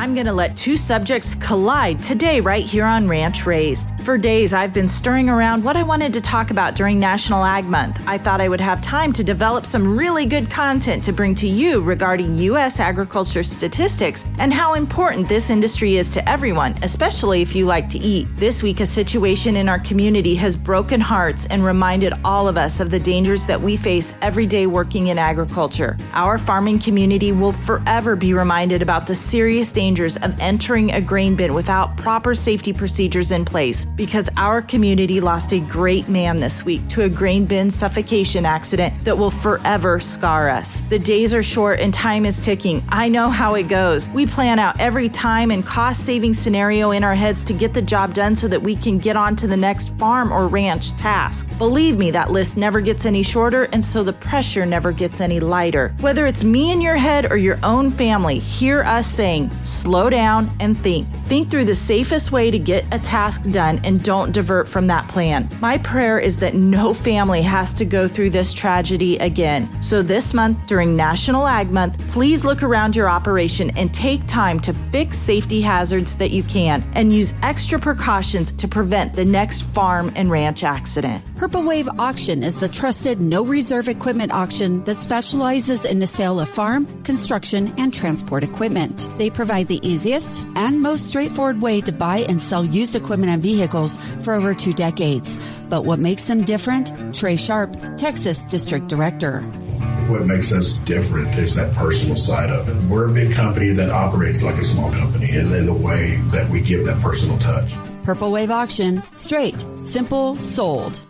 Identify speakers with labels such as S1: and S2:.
S1: I'm going to let two subjects collide today, right here on Ranch Raised. For days, I've been stirring around what I wanted to talk about during National Ag Month. I thought I would have time to develop some really good content to bring to you regarding U.S. agriculture statistics and how important this industry is to everyone, especially if you like to eat. This week, a situation in our community has broken hearts and reminded all of us of the dangers that we face every day working in agriculture. Our farming community will forever be reminded about the serious dangers dangers of entering a grain bin without proper safety procedures in place because our community lost a great man this week to a grain bin suffocation accident that will forever scar us. The days are short and time is ticking. I know how it goes. We plan out every time and cost saving scenario in our heads to get the job done so that we can get on to the next farm or ranch task. Believe me, that list never gets any shorter, and so the pressure never gets any lighter. Whether it's me in your head or your own family, hear us saying, slow down and think. Think through the safest way to get a task done and don't divert from that plan. My prayer is that no family has to go through this tragedy again. So this month, during National Ag Month, please look around your operation and take time to fix safety hazards that you can and use extra precautions to prevent the next farm and ranch accident.
S2: Purple Wave Auction is the trusted no reserve equipment auction that specializes in the sale of farm, construction, and transport equipment. They provide the easiest and most straightforward way to buy and sell used equipment and vehicles for over two decades. But what makes them different? Trey Sharp, Texas District Director.
S3: What makes us different is that personal side of it. We're a big company that operates like a small company, and in the way that we give that personal touch.
S2: Purple Wave Auction, straight, simple, sold.